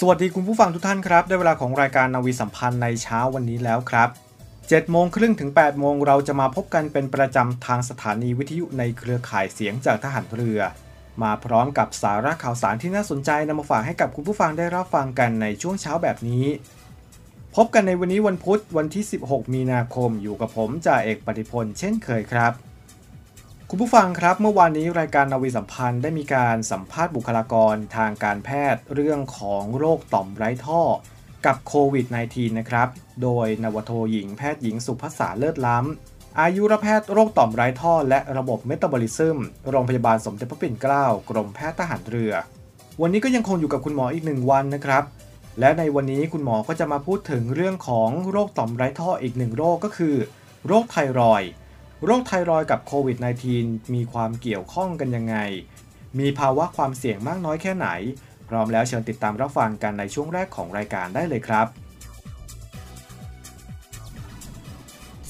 สวัสดีคุณผู้ฟังทุกท่านครับ ได้เวลาของรายการนาวีสัมพันธ์ในเช้าวันนี้แล้วครับ7โมงครึ่งถึง8โมงเราจะมาพบกันเป็นประจำทางสถานีวิทยุในเครือข่ายเสียงจากทหารเรือ มาพร้อมกับสาระข่าวสารที่น่าสนใจนำมาฝากให้กับคุณผู้ฟังได้รับฟังกันในช่วงเช้าแบบนี้ พบกันในวันนี้วันพุธวันที่ 16 มีนาคมอยู่กับผมจ่าเอกปฏิพลเช่นเคยครับ คุณผู้ฟังครับ เมื่อวานนี้รายการนาวีสัมพันธ์ได้มีการสัมภาษณ์บุคลากรทางการแพทย์เรื่องของโรคต่อมไร้ท่อ กับโควิด -19 นะครับ โดยนวโทหญิงแพทย์หญิงสุภาษาเลิศล้ำ อายุรแพทย์โรคต่อมไร้ท่อ และระบบเมตาบอลิซึม โรงพยาบาลสมเด็จพระปิ่นเกล้ากรมแพทย์ทหารเรือ วันนี้ก็ยังคงอยู่กับคุณหมออีกหนึ่งวันนะครับ และในวันนี้คุณหมอก็จะมาพูดถึงเรื่องของโรคต่อมไร้ท่ออีกหนึ่งโรคก็คือ โรคไทรอยด์ โรคไทรอยกับโควิด -19 มีความเกี่ยวข้องกันยังไง มีภาวะความเสี่ยงมากน้อยแค่ไหน พร้อมแล้วเชิญติดตามรับฟังกันในช่วงแรกของรายการได้เลยครับ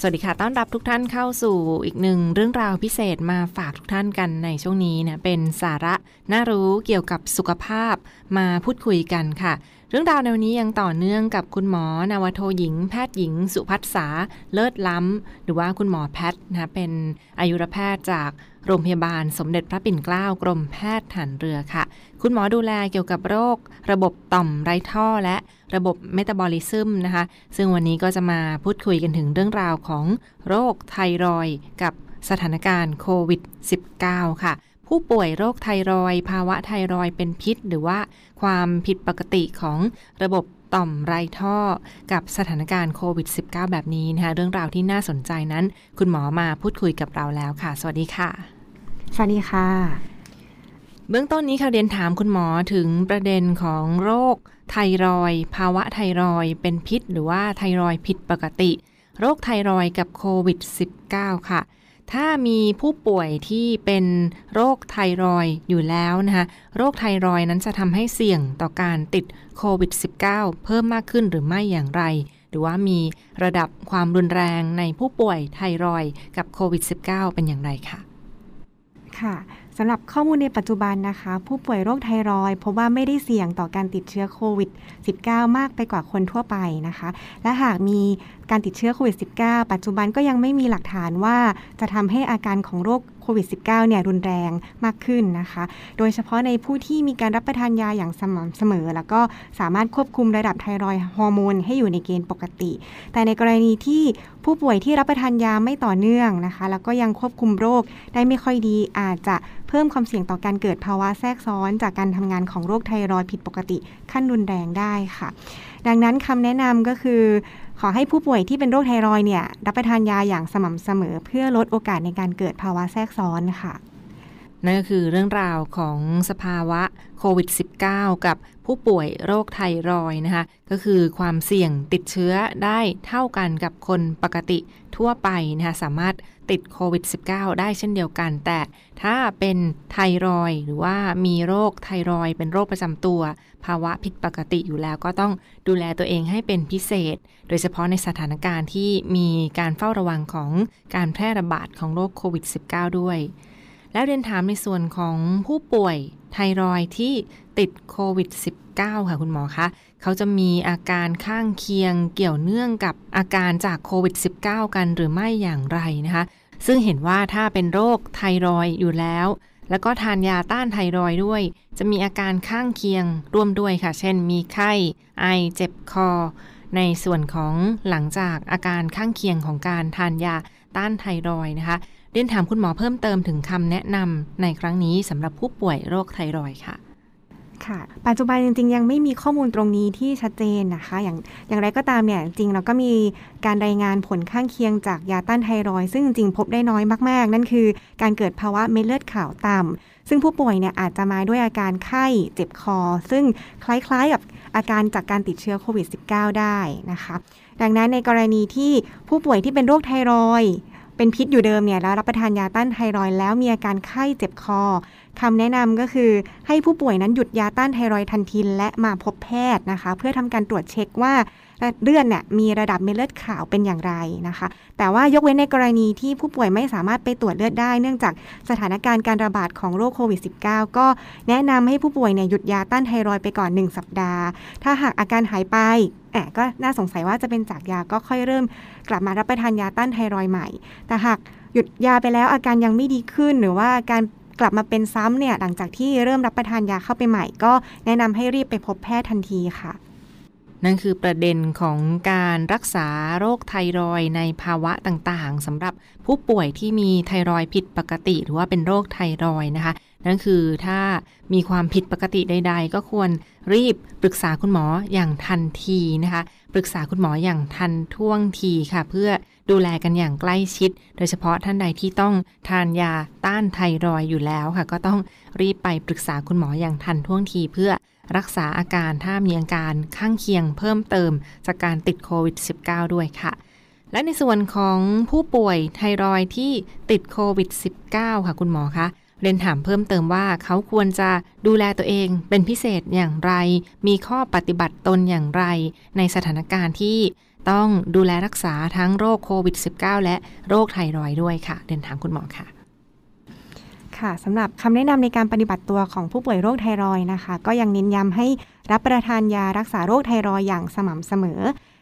สวัสดีค่ะ ต้อนรับทุกท่านเข้าสู่อีกหนึ่งเรื่องราวพิเศษมาฝากทุกท่านกันในช่วงนี้นะ เป็นสาระน่ารู้เกี่ยวกับสุขภาพมาพูดคุยกันค่ะ เรื่องราวในวันนี้ยังต่อเนื่องกับคุณหมอนาวโทหญิง แพทย์หญิง สุพัฒษาเลิศล้ำ หรือว่าคุณหมอแพทย์นะเป็นอายุรแพทย์จากโรงพยาบาลสมเด็จพระปิ่นเกล้ากรมแพทย์ฐานเรือค่ะ คุณหมอดูแลเกี่ยวกับโรค ระบบต่อมไร้ท่อและระบบเมตาบอลิซึมนะคะ ซึ่งวันนี้ก็จะมาพูดคุยกันถึงเรื่องราวของโรคไทรอยกับสถานการณ์โควิด -19 ค่ะ ผู้ป่วยโรคไทรอยด์ภาวะไทรอยด์เป็นพิษ หรือว่าความผิดปกติของระบบต่อมไร้ท่อกับสถานการณ์โควิด -19 แบบนี้นะคะเรื่องราวที่น่าสนใจนั้น คุณหมอมาพูดคุยกับเราแล้วค่ะ สวัสดีค่ะ สวัสดีค่ะ เบื้องต้นนี้ค่ะเรียนถามคุณหมอถึงประเด็นของโรคไทรอยด์ภาวะไทรอยด์เป็นพิษ หรือว่าไทรอยด์ผิดปกติ โรคไทรอยด์กับโควิด -19 ค่ะ ถ้ามีผู้ป่วยที่เป็นโรคไทรอยอยู่แล้วนะคะโรคไทรอยนั้นจะทำให้เสี่ยงต่อการติดโควิด -19 เพิ่มมากขึ้นหรือไม่อย่างไร หรือว่ามีระดับความรุนแรงในผู้ป่วยไทรอยกับโควิด -19 เป็นอย่างไรคะค่ะสำหรับข้อมูลในปัจจุบันนะคะ ผู้ป่วยโรคไทรอยพบว่าไม่ได้เสี่ยงต่อการติดเชื้อโควิด -19 มากไปกว่าคนทั่วไปนะคะ และหากมี การติดเชื้อโควิด -19 ปัจจุบันก็ยังไม่มีหลักฐานว่าจะทำให้อาการของโรคโควิด -19 เนี่ยรุนแรงมากขึ้นนะคะ โดยเฉพาะในผู้ที่มีการรับประทานยาอย่างสม่ำเสมอ แล้วก็สามารถควบคุมระดับไทรอยฮอร์โมนให้อยู่ในเกณฑ์ปกติ แต่ในกรณีที่ผู้ป่วยที่รับประทานยาไม่ต่อเนื่องนะคะ แล้วก็ยังควบคุมโรคได้ไม่ค่อยดี อาจจะเพิ่มความเสี่ยงต่อการเกิดภาวะแทรกซ้อน จากการทำงานของโรคไทรอยผิดปกติขั้นรุนแรงได้ค่ะ ดังนั้นคำแนะนำก็คือ ขอให้ผู้ป่วยที่เป็นโรคไทรอยด์เนี่ยรับประทานยาอย่างสม่ำเสมอ เพื่อลดโอกาสในการเกิดภาวะแทรกซ้อนค่ะ นั่นก็คือเรื่องราวของสภาวะโควิด -19 กับผู้ป่วยโรคไทรอยนะคะ ก็คือความเสี่ยงติดเชื้อได้เท่ากันกับคนปกติทั่วไปนะคะ สามารถติดโควิด -19 ได้เช่นเดียวกัน แต่ถ้าเป็นไทรอยหรือว่ามีโรคไทรอยเป็นโรคประจำตัว ภาวะผิดปกติอยู่แล้วก็ต้องดูแลตัวเองให้เป็นพิเศษ โดยเฉพาะในสถานการณ์ที่มีการเฝ้าระวังของการแพร่ระบาดของโรคโควิด -19 ด้วย แล้วเรียนถามในส่วนของผู้ป่วยไทรอยที่ติดโควิด -19 ค่ะคุณหมอคะ เขาจะมีอาการข้างเคียงเกี่ยวเนื่องกับอาการจากโควิด -19 กันหรือไม่อย่างไรนะคะ ซึ่งเห็นว่าถ้าเป็นโรคไทรอยอยู่แล้ว แล้วก็ทานยาต้านไทรอยด้วย จะมีอาการข้างเคียงร่วมด้วยค่ะ เช่น มีไข้ ไอ เจ็บคอ ในส่วนของหลังจากอาการข้างเคียงของการทานยาต้านไทรอยนะคะ เรียนถามคุณหมอเพิ่มเติมถึงคำแนะนำในครั้งนี้สำหรับผู้ป่วยโรคไทรอยค่ะค่ะปัจจุบันจริงๆ ยังไม่มีข้อมูลตรงนี้ที่ชัดเจนนะคะ อย่างอย่างไรก็ตามเนี่ยจริงเราก็มีการรายงานผลข้างเคียงจากยาต้านไทรอยซึ่งจริงพบได้น้อยมากๆ นั่นคือการเกิดภาวะเม็ดเลือดขาวต่ำซึ่งผู้ป่วยเนี่ยอาจจะมาด้วยอาการไข้เจ็บคอ ซึ่งคล้ายๆกับอาการจากการติดเชื้อโควิด -19 ได้นะคะ ดังนั้นในกรณีที่ผู้ป่วยที่เป็นโรคไทรอย เป็นพิษอยู่เดิมเนี่ยแล้วรับประทานยาต้านไทรอยแล้วมีอาการไข้เจ็บคอคำแนะนำก็คือให้ผู้ป่วยนั้นหยุดยาต้านไทรอยทันทีและมาพบแพทย์นะคะ เพื่อทำการตรวจเช็คว่า เลือดเนี่ยมีระดับเม็ดเลือดขาวเป็นอย่างไรนะคะ แต่ว่ายกเว้นในกรณีที่ผู้ป่วยไม่สามารถไปตรวจเลือดได้ เนื่องจากสถานการณ์การระบาดของโรคโควิด -19 ก็แนะนำให้ผู้ป่วยเนี่ยหยุดยาต้านไทรอยไปก่อน 1 สัปดาห์ ถ้าหากอาการหายไปแอบก็น่าสงสัยว่าจะเป็นจากยาก็ค่อยเริ่ม กลับมารับประทานยาต้านไทรอยใหม่ แต่หากหยุดยาไปแล้วอาการยังไม่ดีขึ้นหรือว่าการกลับมาเป็นซ้ำเนี่ยหลังจากที่เริ่มรับประทานยาเข้าไปใหม่ ก็แนะนำให้รีบไปพบแพทย์ทันทีค่ะ นั่นคือประเด็นของการรักษาโรคไทรอยในภาวะต่างๆสำหรับผู้ป่วยที่มีไทรอยผิดปกติ หรือว่าเป็นโรคไทรอยนะคะ นั่นคือถ้ามีความผิดปกติใด ๆ ก็ควรรีบปรึกษาคุณหมออย่างทันทีนะคะ ปรึกษาคุณหมออย่างทันท่วงทีค่ะ เพื่อดูแลกันอย่างใกล้ชิด โดยเฉพาะท่านใดที่ต้องทานยาต้านไทรอยอยู่แล้วค่ะ ก็ต้องรีบไปปรึกษาคุณหมออย่างทันท่วงทีเพื่อ รักษาอาการถ้ามีอาการข้างเคียงเพิ่มเติมจากการติดโควิด -19 ด้วยค่ะ และในส่วนของผู้ป่วยไทรอยที่ติดโควิด -19 ค่ะคุณหมอคะเรียนถามเพิ่มเติมว่าเขาควรจะดูแลตัวเองเป็นพิเศษอย่างไร มีข้อปฏิบัติตนอย่างไร ในสถานการณ์ที่ต้องดูแลรักษาทั้งโรคโควิด -19 และโรคไทรอยด้วยค่ะเดินถามคุณหมอค่ะ ค่ะสำหรับคำแนะนำในการปฏิบัติตัวของผู้ป่วยโรคไทรอยนะคะ ก็ยังเน้นย้ำให้รับประทานยารักษาโรคไทรอยอย่างสม่ำเสมอ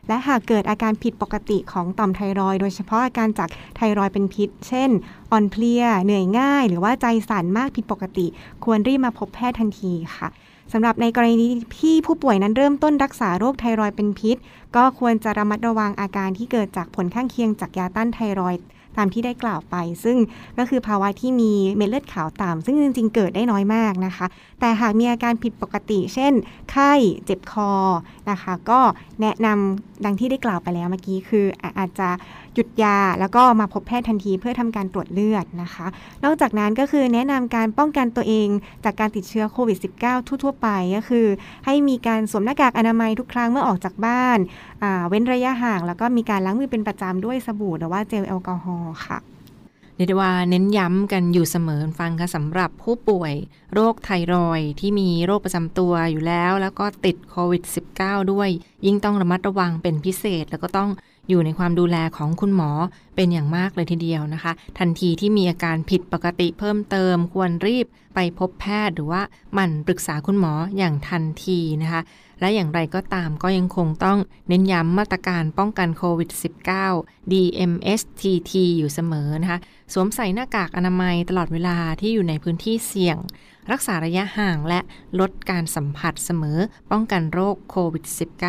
และหากเกิดอาการผิดปกติของต่อมไทรอยโดยเฉพาะอาการจากไทรอยเป็นพิษ เช่น อ่อนเพลีย เหนื่อยง่าย หรือว่าใจสั่นมากผิดปกติ ควรรีบมาพบแพทย์ทันทีค่ะสำหรับในกรณีที่ผู้ป่วยนั้นเริ่มต้นรักษาโรคไทรอยเป็นพิษ ก็ควรจะระมัดระวังอาการที่เกิดจากผลข้างเคียงจากยาต้านไทรอย ตามที่ได้กล่าวไป ซึ่งก็คือภาวะที่มีเม็ดเลือดขาวต่ำซึ่งจริง ๆ เกิดได้น้อยมากนะคะ แต่หากมีอาการผิดปกติ เช่น ไข้เจ็บคอนะคะ ก็แนะนำดังที่ได้กล่าวไปแล้วเมื่อกี้คืออาจจะ หยุดยาแล้วก็มาพบแพทย์ทันทีเพื่อทำการตรวจเลือดนะคะ นอกจากนั้นก็คือแนะนำการป้องกันตัวเองจากการติดเชื้อโควิด -19 ทั่ว ๆ ไปก็คือ ให้มีการสวมหน้ากากอนามัยทุกครั้งเมื่อออกจากบ้าน เว้นระยะห่าง แล้วก็มีการล้างมือเป็นประจำด้วยสบู่หรือว่าเจลแอลกอฮอล์ค่ะ เรียกว่าเน้นย้ำกันอยู่เสมอฟังค่ะสำหรับผู้ป่วยโรคไทรอยที่มีโรคประจำตัวอยู่แล้ว แล้วก็ติดโควิด -19 ด้วย ยิ่งต้องระมัดระวังเป็นพิเศษ แล้วก็ต้องอยู่ในความดูแลของคุณหมอเป็นอย่างมากเลยทีเดียวนะคะ ทันทีที่มีอาการผิดปกติเพิ่มเติม ควรรีบไปพบแพทย์หรือว่าหมั่นปรึกษาคุณหมออย่างทันทีนะคะ และอย่างไรก็ตามก็ยังคงต้องเน้นย้ำมาตรการป้องกันโควิด -19 DMSTT อยู่เสมอนะคะสวมใส่หน้ากากอนามัยตลอดเวลาที่อยู่ในพื้นที่เสี่ยง รักษาระยะห่างและลดการสัมผัสเสมอ ป้องกันโรคโควิด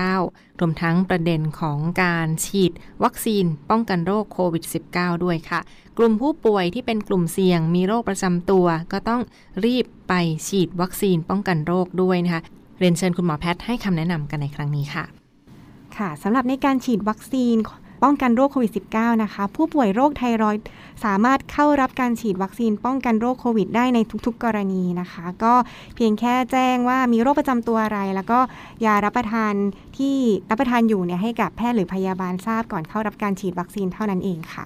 -19 รวมทั้งประเด็นของการฉีดวัคซีนป้องกันโรคโควิด -19 ด้วยค่ะ กลุ่มผู้ป่วยที่เป็นกลุ่มเสี่ยงมีโรคประจำตัว ก็ต้องรีบไปฉีดวัคซีนป้องกันโรคด้วยนะคะ เรียนเชิญคุณหมอแพทย์ให้คำแนะนำกันในครั้งนี้ค่ะ ค่ะสำหรับในการฉีดวัคซีนป้องกันโรคโควิด -19 นะคะ ผู้ป่วยโรคไทรอยด์สามารถเข้ารับการฉีดวัคซีนป้องกันโรคโควิด ได้ในทุกๆ กรณีนะคะ ก็เพียงแค่แจ้งว่ามีโรคประจำตัวอะไร แล้วก็ยารับประทานที่รับประทานอยู่เนี่ยให้กับแพทย์หรือพยาบาลทราบก่อนเข้ารับการฉีดวัคซีนเท่านั้นเองค่ะ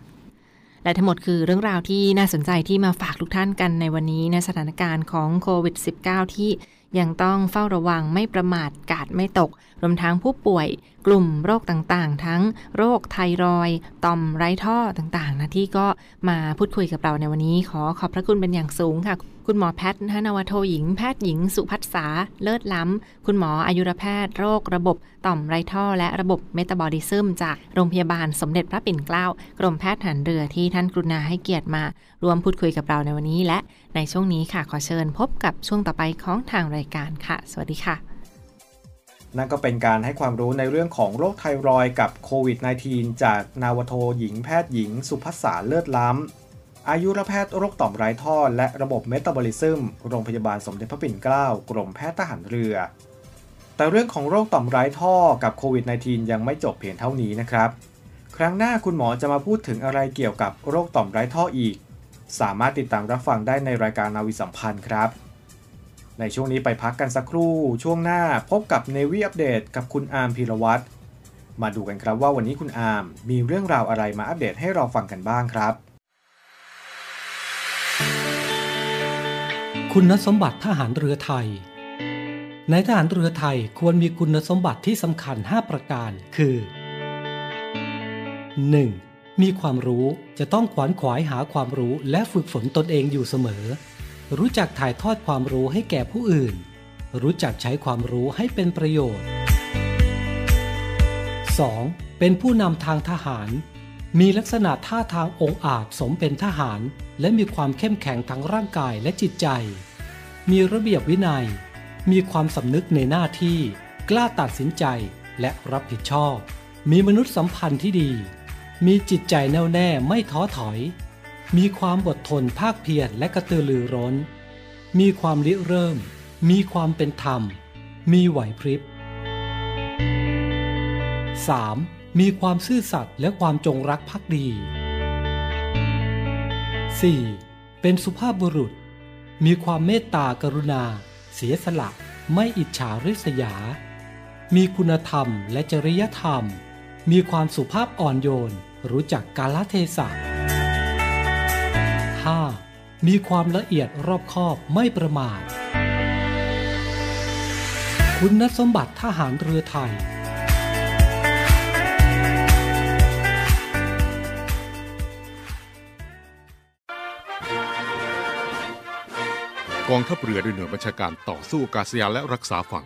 และทั้งหมดคือเรื่องราวที่น่าสนใจที่มาฝากทุกท่านกันในวันนี้ในสถานการณ์ของโควิด -19 ที่ ยังต้องเฝ้าระวังไม่ประมาทกาดไม่ตก รวมทั้งผู้ป่วยกลุ่มโรคต่างๆ ทั้งโรคไทรอยต่อมไร้ท่อต่างๆนะที่ก็มาพูดคุยกับเราในวันนี้ ขอขอบพระคุณเป็นอย่างสูงค่ะ คุณหมอแพทย์นวโทหญิงแพทย์หญิงสุพัฒษาเลิศล้ำ คุณหมออายุรแพทย์โรคระบบต่อมไร้ท่อ และระบบเมตาบอลิซึมจากโรงพยาบาลสมเด็จพระปิ่นเกล้ากรมแพทย์ฐานเรือที่ท่านกรุณาให้เกียรติมา ร่วมพูดคุยกับเราในวันนี้และ ในช่วงนี้ค่ะขอเชิญพบกับช่วงต่อไปของทางรายการค่ะ สวัสดีค่ะ นั่นก็เป็นการให้ความรู้ในเรื่องของโรคไทรอยกับโควิด -19 จากนาวโทหญิงแพทย์หญิง สุภัสสาเลิศล้ำ อายุรแพทย์โรคต่อมไร้ท่อ และระบบเมตาบอลิซึม โรงพยาบาลสมเด็จพระปิ่นเกล้ากรมแพทย์ทหารเรือ แต่เรื่องของโรคต่อมไร้ท่อกับโควิด -19 ยังไม่จบเพียงเท่านี้นะครับ ครั้งหน้าคุณหมอจะมาพูดถึงอะไรเกี่ยวกับโรคต่อมไร้ท่ออีก สามารถติดตามรับฟังได้ในรายการนาวิสัมพันธ์ครับ ในช่วงนี้ไปพักกันสักครู่ ช่วงหน้าพบกับเนวีอัปเดตกับคุณอาร์มพีรวัตรมาดูกันครับว่าวันนี้คุณอาร์มมีเรื่องราวอะไรมาอัปเดตให้เราฟังกันบ้างครับ คุณสมบัติทหารเรือไทย ในทหารเรือไทยควรมีคุณสมบัติที่สำคัญ 5 ประการ คือ 1. มีความรู้จะต้องขวนขวายหาความรู้และฝึกฝนตนเองอยู่เสมอ รู้จักถ่ายทอดความรู้ให้แก่ผู้อื่น รู้จักใช้ความรู้ให้เป็นประโยชน์ 2. เป็นผู้นำทางทหาร มีลักษณะท่าทางองอาจสมเป็นทหาร และมีความเข้มแข็งทั้งร่างกายและจิตใจ มีระเบียบวินัย มีความสำนึกในหน้าที่ กล้าตัดสินใจและรับผิดชอบ มีมนุษยสัมพันธ์ที่ดี มีจิตใจแน่วแน่ไม่ท้อถอย มีความอดทนภาคเพียรและกระตือรือร้น มีความริเริ่ม มีความเป็นธรรม มีไหวพริบ 3. มีความซื่อสัตย์และความจงรักภักดี 4. เป็นสุภาพบุรุษ มีความเมตตากรุณา เสียสละ ไม่อิจฉาริษยา มีคุณธรรมและจริยธรรม มีความสุภาพอ่อนโยน รู้จักกาลเทศะ 5. มีความละเอียดรอบคอบไม่ประมาท คุณสมบัติทหารเรือไทย กองทัพเรือด้วยหน่วยบัญชาการต่อสู้อากาศยานและรักษาฝั่ง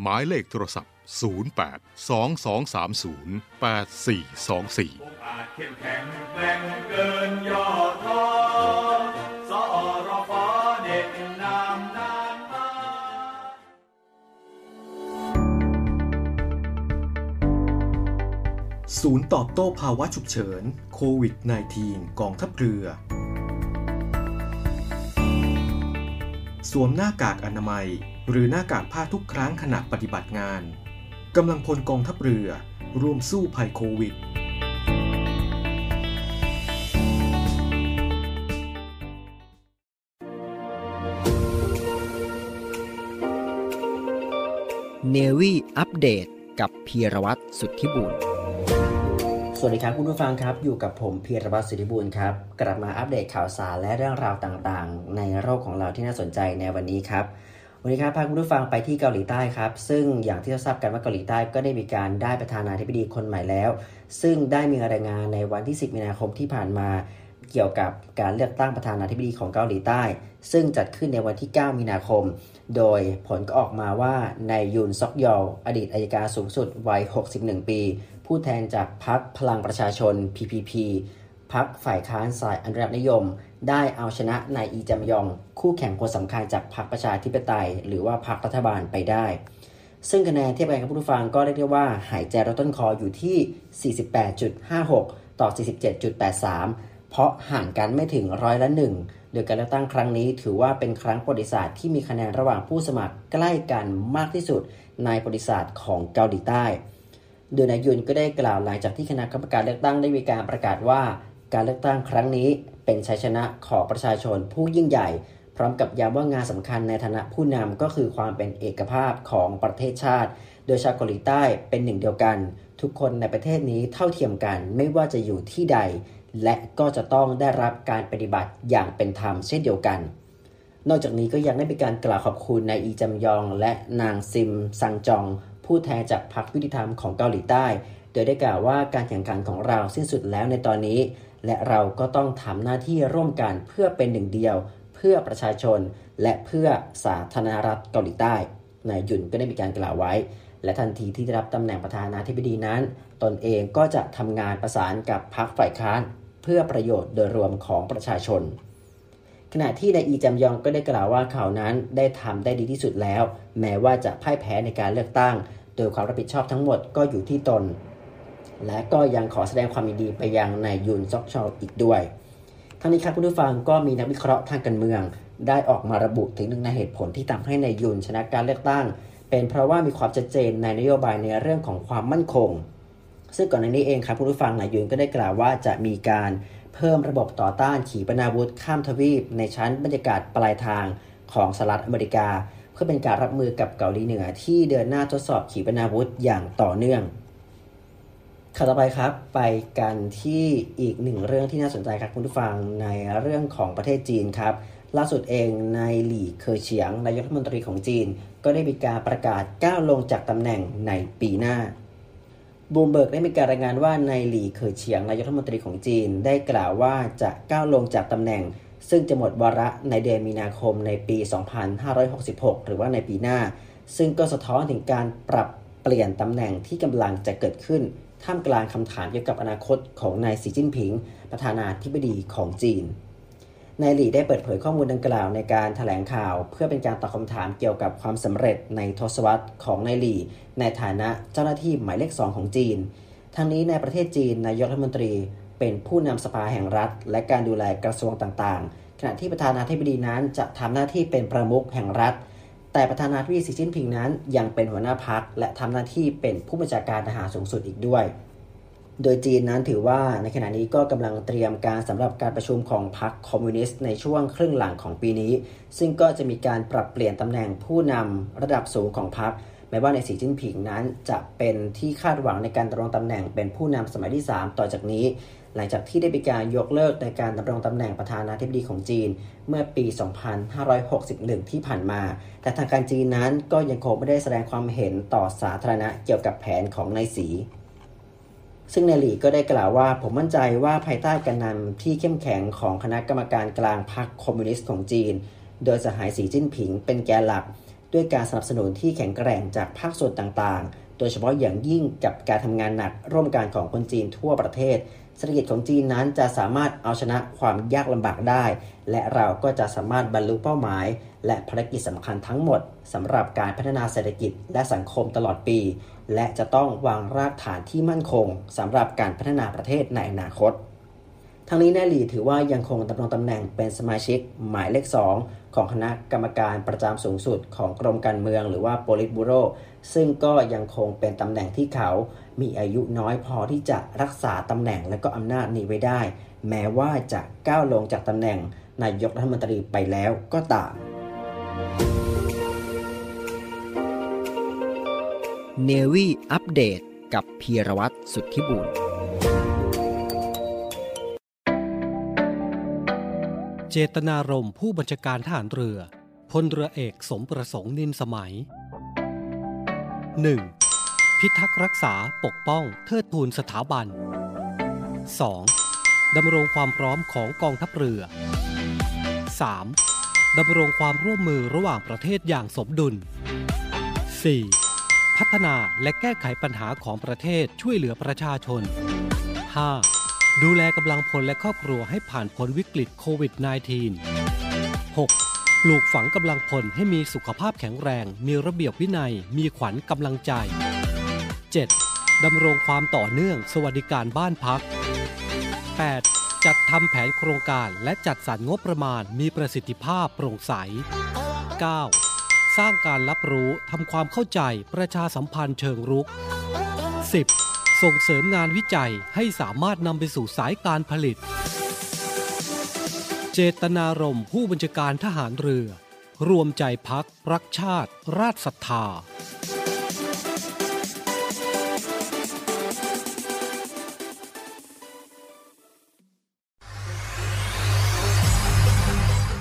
หมายเลขโทรศัพท์ 08 2230 8424อาจเข้มแข็งแกร่งเกินย่อท้อสอรอฟ้าเด็กนามนานมาศูนย์ตอบโต้ภาวะฉุกเฉินโควิด -19 กองทัพเรือสวมหน้ากากอนามัย หรือหน้ากากผ้าทุกครั้งขณะปฏิบัติงานกำลังพลกองทัพเรือร่วมสู้ภัยโควิด เนวี่อัปเดตกับพีรวัตรสุทธิบุญสวัสดีครับคุณผู้ฟังครับ อยู่กับผมพีรวัตรสุทธิบุญครับ กลับมาอัปเดตข่าวสารและเรื่องราวต่างๆ ในโลกของเราที่น่าสนใจในวันนี้ครับ วันนี้ครับพาคุณผู้ฟังไปที่เกาหลีใต้ครับ ซึ่งอย่างที่เราทราบกันว่าเกาหลีใต้ก็ได้มีการได้ประธานาธิบดีคนใหม่แล้ว ซึ่งได้มีรายงานในวันที่ 10 มีนาคมที่ผ่านมา เกี่ยวกับการเลือกตั้งประธานาธิบดีของเกาหลีใต้ ซึ่งจัดขึ้นในวันที่ 9 มีนาคม โดยผลก็ออกมาว่านายยุนซอกยอลอดีตอายการสูงสุดวัย 61 ปี ผู้แทนจากพรรคพลังประชาชน PPP พรรคฝ่ายค้านสายอนุรักษนิยม ได้เอาชนะนายอีจัมยอง คู่แข่งคนสำคัญจากพรรคประชาธิปไตย หรือว่าพรรครัฐบาลไปได้ ซึ่งคะแนนเทียบกันกับผู้ฟังก็เรียกได้ว่าหายใจรถต้นคออยู่ที่ 48.56 ต่อ 47.83 เพราะห่างกันไม่ถึงร้อยละหนึ่งโดยการเลือกตั้งครั้งนี้ถือว่าเป็นครั้งประวัติศาสตร์ที่มีคะแนนระหว่างผู้สมัครใกล้กันมากที่สุดในประวัติศาสตร์ของเกาหลีใต้โดยนายยุนก็ได้กล่าวหลังจากที่คณะกรรมการเลือกตั้งได้มีการประกาศว่า การเลือกตั้งครั้งนี้เป็นชัยชนะของประชาชนผู้ยิ่งใหญ่ พร้อมกับย้ำว่างานสำคัญในฐานะผู้นำก็คือความเป็นเอกภาพของประเทศชาติ โดยชาวเกาหลีใต้เป็นหนึ่งเดียวกัน ทุกคนในประเทศนี้เท่าเทียมกันไม่ว่าจะอยู่ที่ใด และก็จะต้องได้รับการปฏิบัติอย่างเป็นธรรมเช่นเดียวกัน นอกจากนี้ก็ยังได้มีการกล่าวขอบคุณนายอีจัมยอง และนางซิมซังจอง ผู้แทนจากพรรคยุติธรรมของเกาหลีใต้ โดยได้กล่าวว่าการแข่งขันของเราสิ้นสุดแล้วในตอนนี้ และเราก็ต้องทำหน้าที่ร่วมกันเพื่อเป็นหนึ่งเดียว เพื่อประชาชน และเพื่อสาธารณรัฐเกาหลีใต้นายหยุนก็ได้มีการกล่าวไว้ และทันทีที่ได้รับตำแหน่งประธานาธิบดีนั้น ตนเองก็จะทำงานประสานกับพรรคฝ่ายค้าน เพื่อประโยชน์โดยรวมของประชาชน ขณะที่นายอีจำยองก็ได้กล่าวว่าเขานั้นได้ทำได้ดีที่สุดแล้ว แม้ว่าจะพ่ายแพ้ในการเลือกตั้ง โดยความรับผิดชอบทั้งหมดก็อยู่ที่ตน และก็ยังขอแสดงความยินดีไปยังนายยุนซอกชอลอีกด้วยทั้งนี้ครับคุณผู้ฟังก็มีนักวิเคราะห์ทางการเมือง ได้ออกมาระบุถึงหนึ่งในเหตุผลที่ทำให้นายยุนชนะการเลือกตั้ง เป็นเพราะว่ามีความชัดเจนในนโยบายในเรื่องของความมั่นคง ซึ่งก่อนหน้านี้เองครับคุณผู้ฟังนายยุนก็ได้กล่าวว่าจะมีการเพิ่มระบบต่อต้านขีปนาวุธข้ามทวีป ในชั้นบรรยากาศปลายทางของสหรัฐอเมริกา เพื่อเป็นการรับมือกับเกาหลีเหนือที่เดินหน้าทดสอบขีปนาวุธอย่างต่อเนื่อง ข่าวต่อไปครับไปกันที่อีกหนึ่งเรื่องที่น่าสนใจครับคุณผู้ฟังในเรื่องของประเทศจีนครับล่าสุดเองนายหลี่เคอเฉียงนายกรัฐมนตรีของจีน ก็ได้มีการประกาศก้าวลงจากตำแหน่งในปีหน้าบูมเบิร์กได้มีการรายงานว่านายหลี่เคอเฉียงนายกรัฐมนตรีของจีน ได้กล่าวว่าจะก้าวลงจากตำแหน่ง ซึ่งจะหมดวาระในเดือนมีนาคมในปี 2566 หรือว่าในปีหน้า ซึ่งก็สะท้อนถึงการปรับเปลี่ยนตำแหน่งที่กำลังจะเกิดขึ้น ท่ามกลางคำถามเกี่ยวกับอนาคตของนายสีจิ้นผิง ประธานาธิบดีของจีน นายหลี่ได้เปิดเผยข้อมูลดังกล่าวในการถแถลงข่าว เพื่อเป็นการตอบคำถามเกี่ยวกับความสำเร็จในทศวรรษของนายหลี่ ในฐานะเจ้าหน้าที่หมายเลขสองของจีน ทั้งนี้ในประเทศจีนนายกรัฐมนตรี เป็นผู้นำสภาแห่งรัฐ และการดูแลกระทรวงต่างๆ ขณะที่ประธานาธิบดีนั้นจะทำหน้าที่เป็นประมุขแห่งรัฐ แต่ประธานาธิบดีสีจิ้นผิงนั้น ยังเป็นหัวหน้าพักและทำหน้าที่เป็นผู้บัญชาการทหารสูงสุดอีกด้วย โดยจีนนั้นถือว่าในขณะนี้ก็กำลังเตรียมการสำหรับการประชุมของพรรคคอมมิวนิสต์ในช่วงครึ่งหลังของปีนี้ ซึ่งก็จะมีการปรับเปลี่ยนตำแหน่งผู้นำระดับสูงของพรรคแม้ว่าในสีจิ้นผิงนั้นจะเป็นที่คาดหวังในการดำรงตำแหน่งเป็นผู้นำสมัยที่ 3 ต่อจากนี้ หลังจากที่ได้มีการยกเลิกในการดำรงตำแหน่งประธานาธิบดีของจีน เมื่อปี 2561 ที่ผ่านมา แต่ทางการจีนนั้นก็ยังคงไม่ได้แสดงความเห็นต่อสาธารณะเกี่ยวกับแผนของนายสี ซึ่งนายหลีก็ได้กล่าวว่า ผมมั่นใจว่าภายใต้การนำที่เข้มแข็งของคณะกรรมการกลางพรรคคอมมิวนิสต์ของจีน โดยสหายสีจิ้นผิงเป็นแกนหลัก ด้วยการสนับสนุนที่แข็งแกร่งจากภาคส่วนต่างๆ ดยเฉพาะอย่างยิ่งกับการทำงานหนักร่วมกันของคนจีนทั่วประเทศเศรษฐกิจของจีนนั้นจะสามารถเอาชนะความยากลำบากได้ และเราก็จะสามารถบรรลุเป้าหมาย และภารกิจสำคัญทั้งหมดสำหรับการพัฒนาเศรษฐกิจและสังคมตลอดปี และจะต้องวางรากฐานที่มั่นคงสำหรับการพัฒนาประเทศในอนาคต ทั้งนี้นายหลีถือว่ายังคงดำรงตำแหน่งเป็นสมาชิกหมายเลข 2 ของคณะกรรมการประจำสูงสุดของกรมการเมือง หรือว่าโปลิตบูโร ซึ่งก็ยังคงเป็นตำแหน่งที่เขามีอายุน้อยพอที่จะรักษาตำแหน่งและก็อำนาจนี้ไว้ได้ แม้ว่าจะก้าวลงจากตำแหน่งนายกรัฐมนตรีไปแล้วก็ตามเนวี่อัปเดตกับพีรวัตรสุทธิบุญเจตนารมณ์ผู้บัญชาการทหารเรือพลเรือเอกสมประสงค์นินสมัย 1. พิทักษ์รักษาปกป้องเทิดทูนสถาบัน 2. ดำรงความพร้อมของกองทัพเรือ 3. ดำรงความร่วมมือระหว่างประเทศอย่างสมดุล 4. พัฒนาและแก้ไขปัญหาของประเทศช่วยเหลือประชาชน 5. ดูแลกำลังพลและครอบครัวให้ผ่านพ้นวิกฤตโควิด -19 6. ปลูกฝังกำลังพลให้มีสุขภาพแข็งแรง มีระเบียบวินัย มีขวัญกำลังใจ 7. ดำรงความต่อเนื่อง สวัสดิการบ้านพัก 8. จัดทำแผนโครงการและจัดสรรงบประมาณมีประสิทธิภาพโปร่งใส 9. สร้างการรับรู้ทำความเข้าใจประชาสัมพันธ์เชิงรุก 10. ส่งเสริมงานวิจัยให้สามารถนำไปสู่สายการผลิต เจตนารมณ์ผู้บัญชาการทหารเรือ รวมใจพักรักชาติ ราชศรัทธา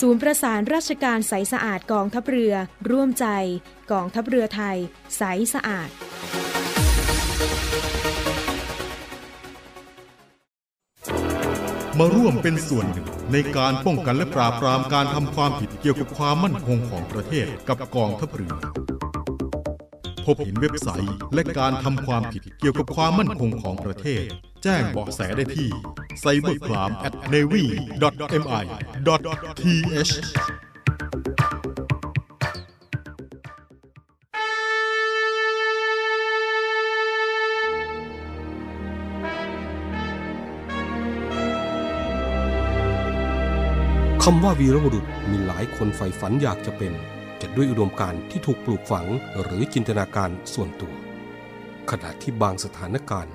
ศูนย์ประสานราชการใสสะอาดกองทัพเรือ ร่วมใจ กองทัพเรือไทย ใสสะอาด มาร่วมเป็นส่วนหนึ่งในการป้องกันและปราบปรามการทำความผิดเกี่ยวกับความมั่นคงของประเทศกับกองทัพเรือพบเห็นเว็บไซต์และการทำความผิดเกี่ยวกับความมั่นคงของประเทศ แจ้งเบาะแสได้ที่ cybercrime@navy.mi.th คำว่าวีรบุรุษมีหลายคนใฝ่ฝันอยากจะเป็นจะด้วยอุดมการณ์ที่ถูกปลูกฝังหรือจินตนาการส่วนตัว ขณะที่บางสถานการณ์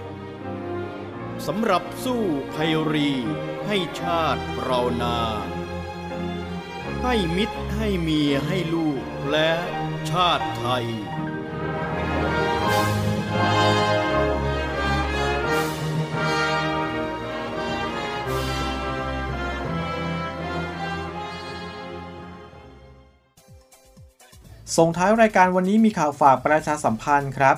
สำหรับสู้ภัยรี ให้ชาติเรานา ให้มิตรให้เมียให้ลูกและชาติไทย ส่งท้ายรายการวันนี้มีข่าวฝากประชาสัมพันธ์ครับ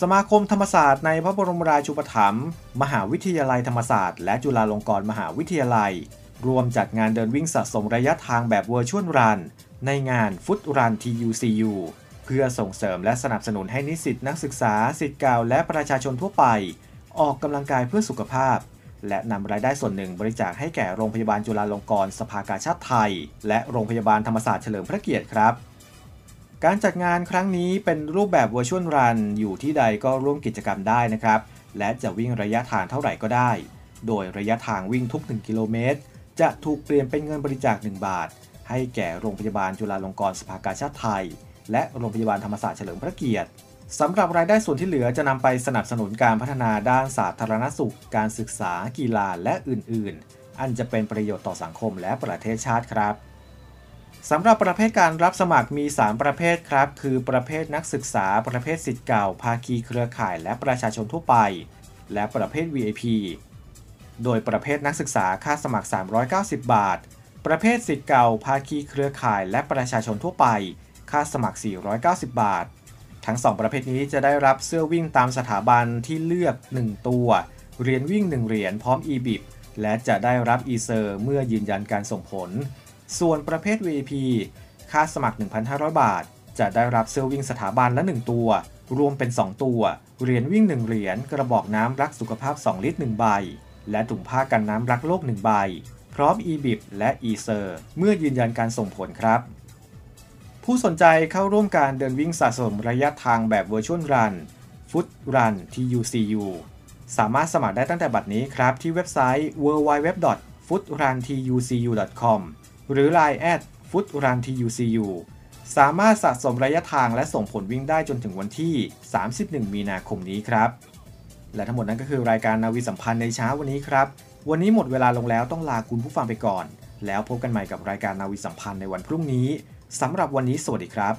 สมาคมธรรมศาสตร์ในพระบรมราชูปถัมภ์มหาวิทยาลัยธรรมศาสตร์ และจุฬาลงกรณ์มหาวิทยาลัย รวมจัดงานเดินวิ่งสะสมระยะทางแบบ Virtual Run ในงานฟุตรัน TUCU เพื่อส่งเสริมและสนับสนุนให้นิสิตนักศึกษาสิทธิ์เก่าและประชาชนทั่วไป ออกกำลังกายเพื่อสุขภาพ และนำรายได้ส่วนหนึ่งบริจาคให้แก่โรงพยาบาลจุฬาลงกรณ์สภากาชาติไทย และโรงพยาบาลธรรมศาสตร์เฉลิมพระเกียรติครับ การจัดงานครั้งนี้เป็นรูปแบบ Virtual Run อยู่ที่ใดก็ร่วมกิจกรรมได้นะครับ และจะวิ่งระยะทางเท่าไหร่ก็ได้ โดยระยะทางวิ่งทุก 1 กิโลเมตร จะถูกเปลี่ยนเป็นเงินบริจาค 1 บาท ให้แก่โรงพยาบาลจุฬาลงกรณ์สภากาชาติไทย และโรงพยาบาลธรรมศาสตร์เฉลิมพระเกียรติสำหรับรายได้ส่วนที่เหลือจะนำไปสนับสนุนการพัฒนาด้านสาธารณสุข การศึกษา กีฬาและอื่น ๆ อันจะเป็นประโยชน์ต่อสังคมและประเทศชาติครับ สำหรับประเภทการรับสมัครมี 3 ประเภทครับ คือประเภทนักศึกษา ประเภทสิทธิ์เก่า ภาคีเครือข่าย และประชาชนทั่วไป และประเภท VIP โดยประเภทนักศึกษาค่าสมัคร 390 บาท ประเภทสิทธิ์เก่า ภาคีเครือข่าย และประชาชนทั่วไป ค่าสมัคร 490 บาท ทั้ง 2 ประเภทนี้จะได้รับเสื้อวิ่งตามสถาบันที่เลือก 1 ตัว เหรียญวิ่ง 1 เหรียญพร้อม e-bib และจะได้รับ e-ser เมื่อยืนยันการส่งผล ส่วนประเภท VIP ค่าสมัคร 1,500 บาท จะได้รับเสื้อวิ่งสถาบันละ 1 ตัว รวมเป็น 2 ตัว เหรียญวิ่ง 1 เหรียญ กระบอกน้ำรักสุขภาพ 2 ลิตร 1 ใบ และถุงผ้ากันน้ำรักโลก 1 ใบ พร้อม e-bib และ e-ser เมื่อยืนยันการส่งผลครับ ผู้สนใจเข้าร่วมการเดินวิ่งสะสมระยะทางแบบ Virtual Run Foot Run TUCU สามารถสมัครได้ตั้งแต่บัดนี้ครับที่เว็บไซต์ www.footruntucu.com หรือ Line at footruntucu สามารถสะสมระยะทางและส่งผลวิ่งได้จนถึงวันที่ 31 มีนาคมนี้ครับ และทั้งหมดนั้นก็คือรายการนาวีสัมพันธ์ในเช้าวันนี้ครับ วันนี้หมดเวลาลงแล้วต้องลาคุณผู้ฟังไปก่อน แล้วพบกันใหม่กับรายการนาวีสัมพันธ์ในวันพรุ่งนี้สำหรับวันนี้สวัสดีครับ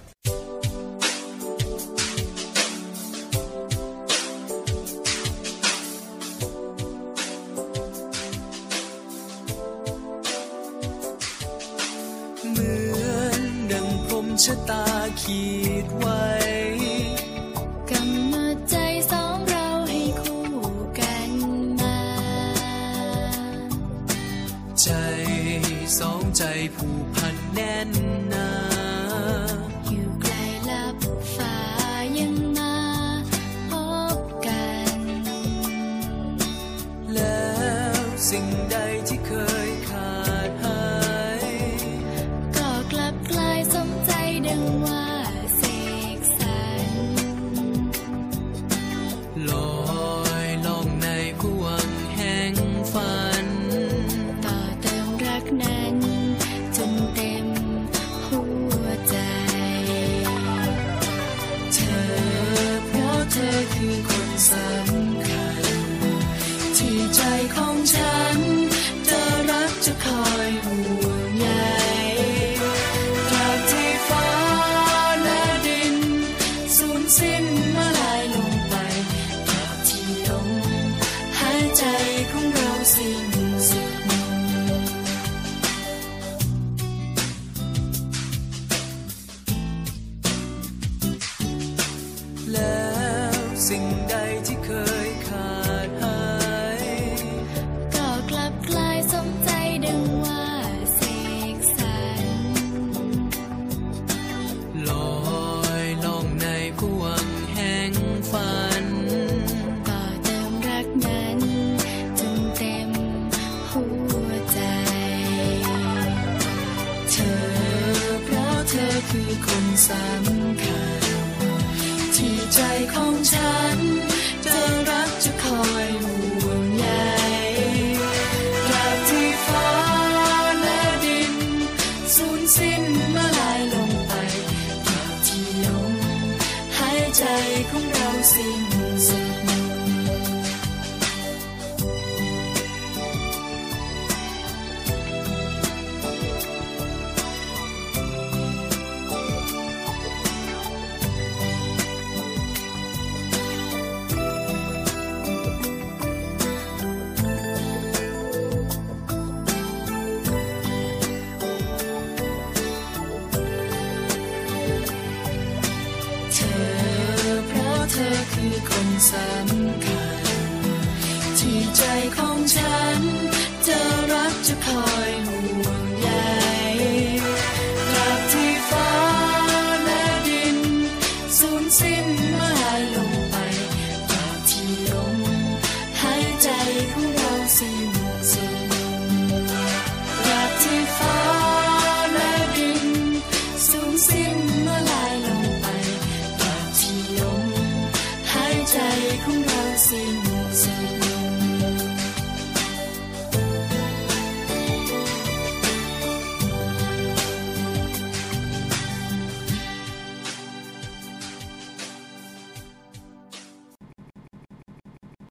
คื